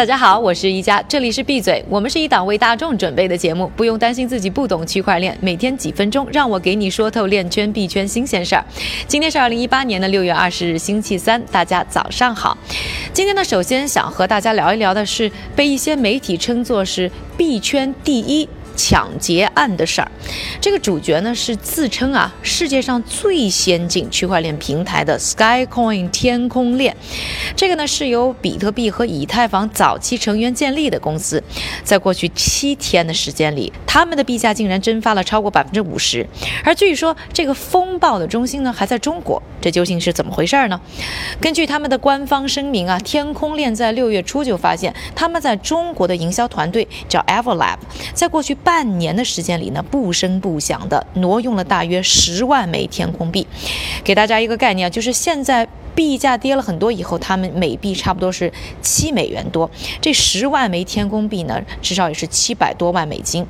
大家好，我是一加，这里是闭嘴。我们是一档为大众准备的节目，不用担心自己不懂区块链，每天几分钟，让我给你说透链圈币圈新鲜事儿。今天是二零一八年的六月二十日，星期三，大家早上好。今天呢，首先想和大家聊一聊的是被一些媒体称作是币圈第一。抢劫案的事儿，这个主角呢是自称啊世界上最先进区块链平台的 Skycoin 天空链，这个呢是由比特币和以太坊早期成员建立的公司，在过去七天的时间里，他们的币价竟然蒸发了超过百分之五十，而据说这个风暴的中心呢还在中国，这究竟是怎么回事呢？根据他们的官方声明啊，天空链在六月初就发现他们在中国的营销团队叫 Everlab，在过去半。半年的时间里呢，不声不响的挪用了大约十万枚天空币。给大家一个概念，就是现在币价跌了很多以后，他们每币差不多是七美元多。这十万枚天空币呢，至少也是七百多万美金，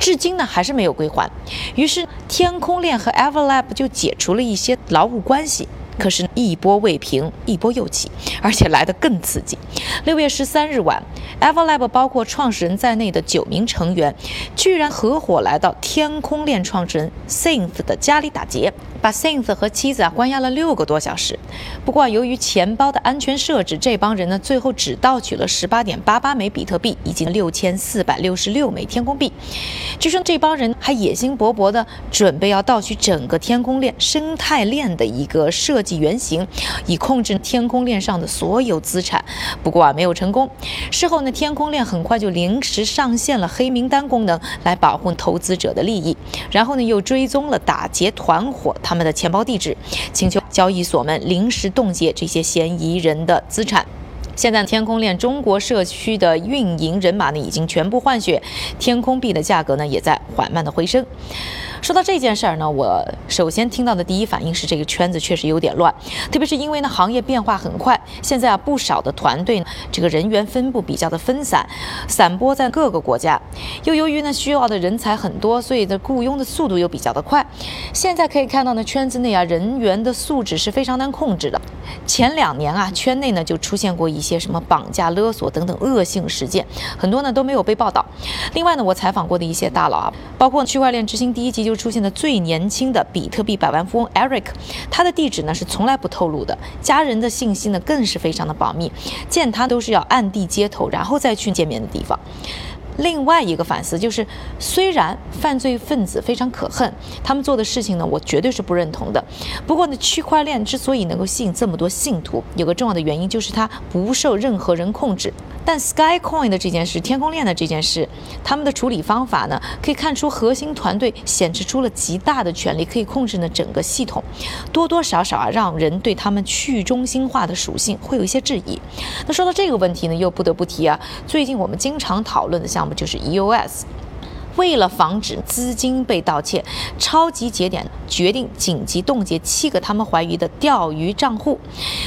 至今呢还是没有归还。于是天空链和 Everlab 就解除了一些劳务关系。可是，一波未平，一波又起，而且来得更刺激。六月十三日晚，Evelab 包括创始人在内的九名成员，居然合伙来到天空链创始人 Synth 的家里打劫。把 Synth 和妻子啊关押了六个多小时。不过，由于钱包的安全设置，这帮人呢最后只盗取了十八点八八枚比特币以及六千四百六十六枚天空币。据说这帮人还野心勃勃的准备要盗取整个天空链生态链的一个设计原型，以控制天空链上的所有资产。不过啊，没有成功。事后呢，天空链很快就临时上线了黑名单功能，来保护投资者的利益。然后呢，又追踪了打劫团伙他。们的钱包地址，请求交易所们临时冻结这些嫌疑人的资产。现在天空链中国社区的运营人马呢，已经全部换血，天空币的价格呢，也在缓慢的回升。说到这件事儿呢，我首先听到的第一反应是这个圈子确实有点乱，特别是因为呢行业变化很快，现在啊不少的团队这个人员分布比较的分散，散播在各个国家，又由于呢需要的人才很多，所以的雇佣的速度又比较的快。现在可以看到呢圈子内啊人员的素质是非常难控制的。前两年啊圈内呢就出现过一些什么绑架勒索等等恶性事件，很多呢都没有被报道。另外呢我采访过的一些大佬啊，包括区块链之星第一集就。出现的最年轻的比特币百万富翁 Eric，他的地址呢是从来不透露的，家人的信息呢更是非常的保密，见他都是要暗地接头，然后再去见面的地方。另外一个反思就是，虽然犯罪分子非常可恨，他们做的事情呢，我绝对是不认同的。不过呢，区块链之所以能够吸引这么多信徒，有个重要的原因就是它不受任何人控制。但 Skycoin 的这件事，天空链的这件事，他们的处理方法呢，可以看出核心团队显示出了极大的权力，可以控制呢整个系统，多多少少啊，让人对他们去中心化的属性会有一些质疑。那说到这个问题呢，又不得不提啊，最近我们经常讨论的项目就是 EOS。为了防止资金被盗窃，超级节点决定紧急冻结七个他们怀疑的钓鱼账户。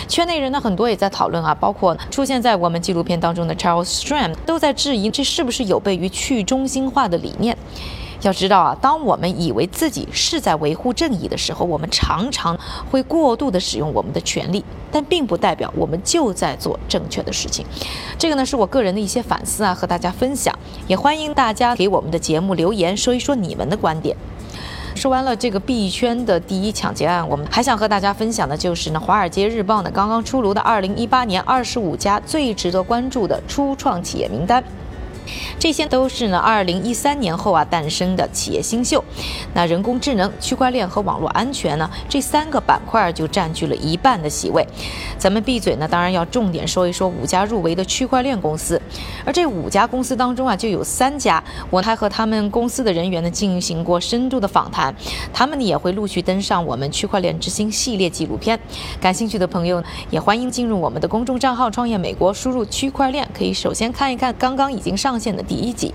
圈内人呢很多也在讨论啊，包括出现在我们纪录片当中的 Charles Stram 都在质疑这是不是有悖于去中心化的理念。要知道啊，当我们以为自己是在维护正义的时候，我们常常会过度的使用我们的权利，但并不代表我们就在做正确的事情。这个呢，是我个人的一些反思啊，和大家分享。也欢迎大家给我们的节目留言，说一说你们的观点。说完了这个币圈的第一抢劫案，我们还想和大家分享的就是呢，《华尔街日报》呢刚刚出炉的2018年25家最值得关注的初创企业名单。这些都是呢，二零一三年后啊诞生的企业新秀。那人工智能、区块链和网络安全呢，这三个板块就占据了一半的席位。咱们闭嘴呢，当然要重点说一说五家入围的区块链公司。而这五家公司当中啊，就有三家，我还和他们公司的人员呢进行过深度的访谈，他们呢也会陆续登上我们区块链之星系列纪录片。感兴趣的朋友也欢迎进入我们的公众账号“创业美国”，输入区块链，可以首先看一看刚刚已经上线的。第一集，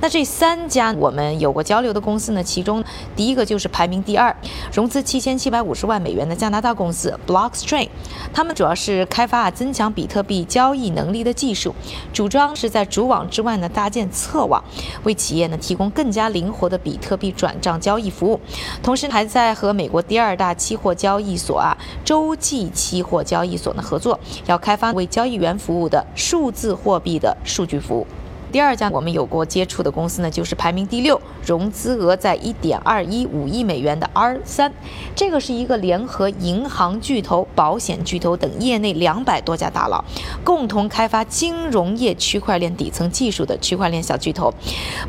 那这三家我们有过交流的公司呢，其中第一个就是排名第二，融资七千七百五十万美元的加拿大公司 Blockstream，他们主要是开发啊增强比特币交易能力的技术，主张是在主网之外呢搭建侧网，为企业呢提供更加灵活的比特币转账交易服务，同时还在和美国第二大期货交易所啊洲际期货交易所呢合作，要开发为交易员服务的数字货币的数据服务。第二家我们有过接触的公司呢，就是排名第六，融资额在一点二一五亿美元的 R 三，这个是一个联合银行巨头、保险巨头等业内两百多家大佬，共同开发金融业区块链底层技术的区块链小巨头。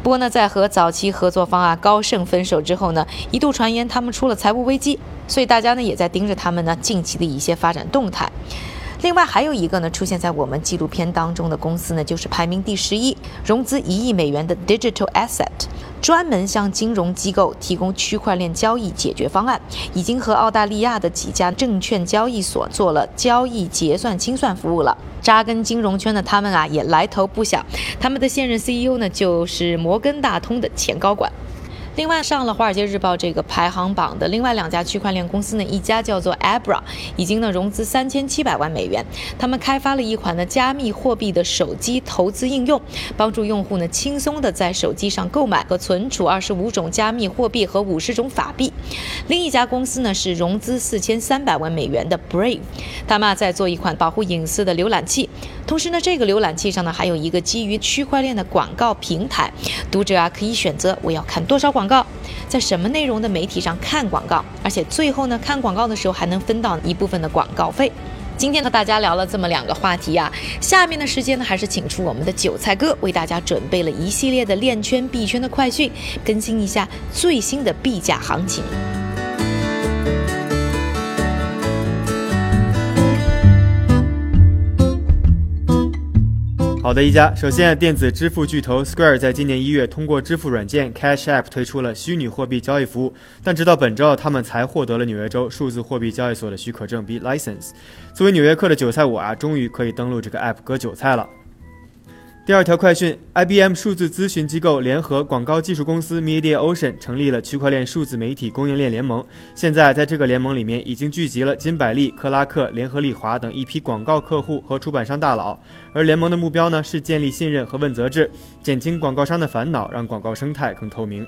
不过呢，在和早期合作方啊高盛分手之后呢，一度传言他们出了财务危机，所以大家呢也在盯着他们呢近期的一些发展动态。另外还有一个呢，出现在我们纪录片当中的公司呢，就是排名第十一，融资一亿美元的 Digital Asset，专门向金融机构提供区块链交易解决方案，已经和澳大利亚的几家证券交易所做了交易结算清算服务了。扎根金融圈的他们啊，也来头不小，他们的现任 CEO 呢，就是摩根大通的前高管。另外上了《华尔街日报》这个排行榜的另外两家区块链公司呢，一家叫做 Abra，已经呢融资三千七百万美元。他们开发了一款呢加密货币的手机投资应用，帮助用户呢轻松的在手机上购买和存储二十五种加密货币和五十种法币。另一家公司呢是融资四千三百万美元的 Brave，他们啊在做一款保护隐私的浏览器。同时呢，这个浏览器上呢还有一个基于区块链的广告平台，读者啊可以选择我要看多少广告，在什么内容的媒体上看广告，而且最后呢看广告的时候还能分到一部分的广告费。今天和大家聊了这么两个话题啊，下面的时间呢还是请出我们的韭菜哥为大家准备了一系列的链圈币圈的快讯，更新一下最新的币价行情。好的，一家。首先，电子支付巨头 Square 在今年一月通过支付软件 Cash App 推出了虚拟货币交易服务，但直到本周，他们才获得了纽约州数字货币交易所的许可证 B License。作为纽约客的韭菜我啊，终于可以登录这个 App 割韭菜了。第二条快讯：IBM 数字咨询机构联合广告技术公司 Media Ocean 成立了区块链数字媒体供应链联盟。现在，在这个联盟里面，已经聚集了金百利、克拉克、联合利华等一批广告客户和出版商大佬。而联盟的目标呢，是建立信任和问责制，减轻广告商的烦恼，让广告生态更透明。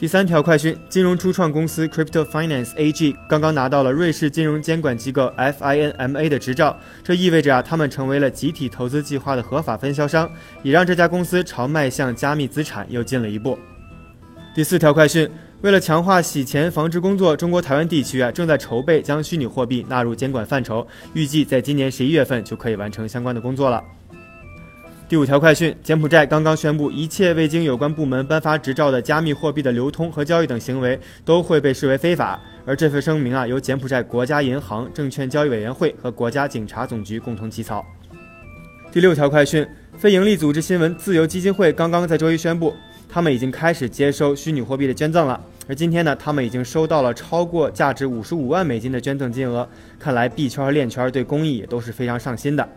第三条快讯：金融初创公司 Crypto Finance AG 刚刚拿到了瑞士金融监管机构 FINMA 的执照，这意味着啊，他们成为了集体投资计划的合法分销商，也让这家公司朝迈向加密资产又进了一步。第四条快讯：为了强化洗钱防治工作，中国台湾地区啊正在筹备将虚拟货币纳入监管范畴，预计在今年十一月份就可以完成相关的工作了。第五条快讯：柬埔寨刚刚宣布，一切未经有关部门颁发执照的加密货币的流通和交易等行为都会被视为非法。而这份声明啊，由柬埔寨国家银行证券交易委员会和国家警察总局共同起草。第六条快讯：非营利组织新闻自由基金会刚刚在周一宣布，他们已经开始接收虚拟货币的捐赠了。而今天呢，他们已经收到了超过价值五十五万美金的捐赠金额。看来币圈和链圈对公益也都是非常上心的。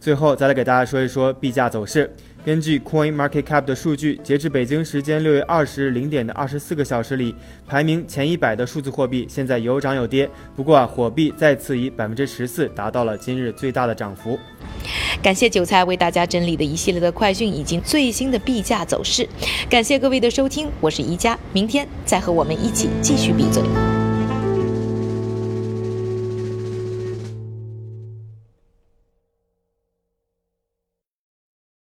最后再来给大家说一说币价走势。根据 Coin Market Cap 的数据，截至北京时间六月二十日零点的二十四个小时里，排名前一百的数字货币现在有涨有跌。不过啊，火币再次以百分之十四达到了今日最大的涨幅。感谢韭菜为大家整理的一系列的快讯以及最新的币价走势。感谢各位的收听，我是宜家，明天再和我们一起继续闭嘴。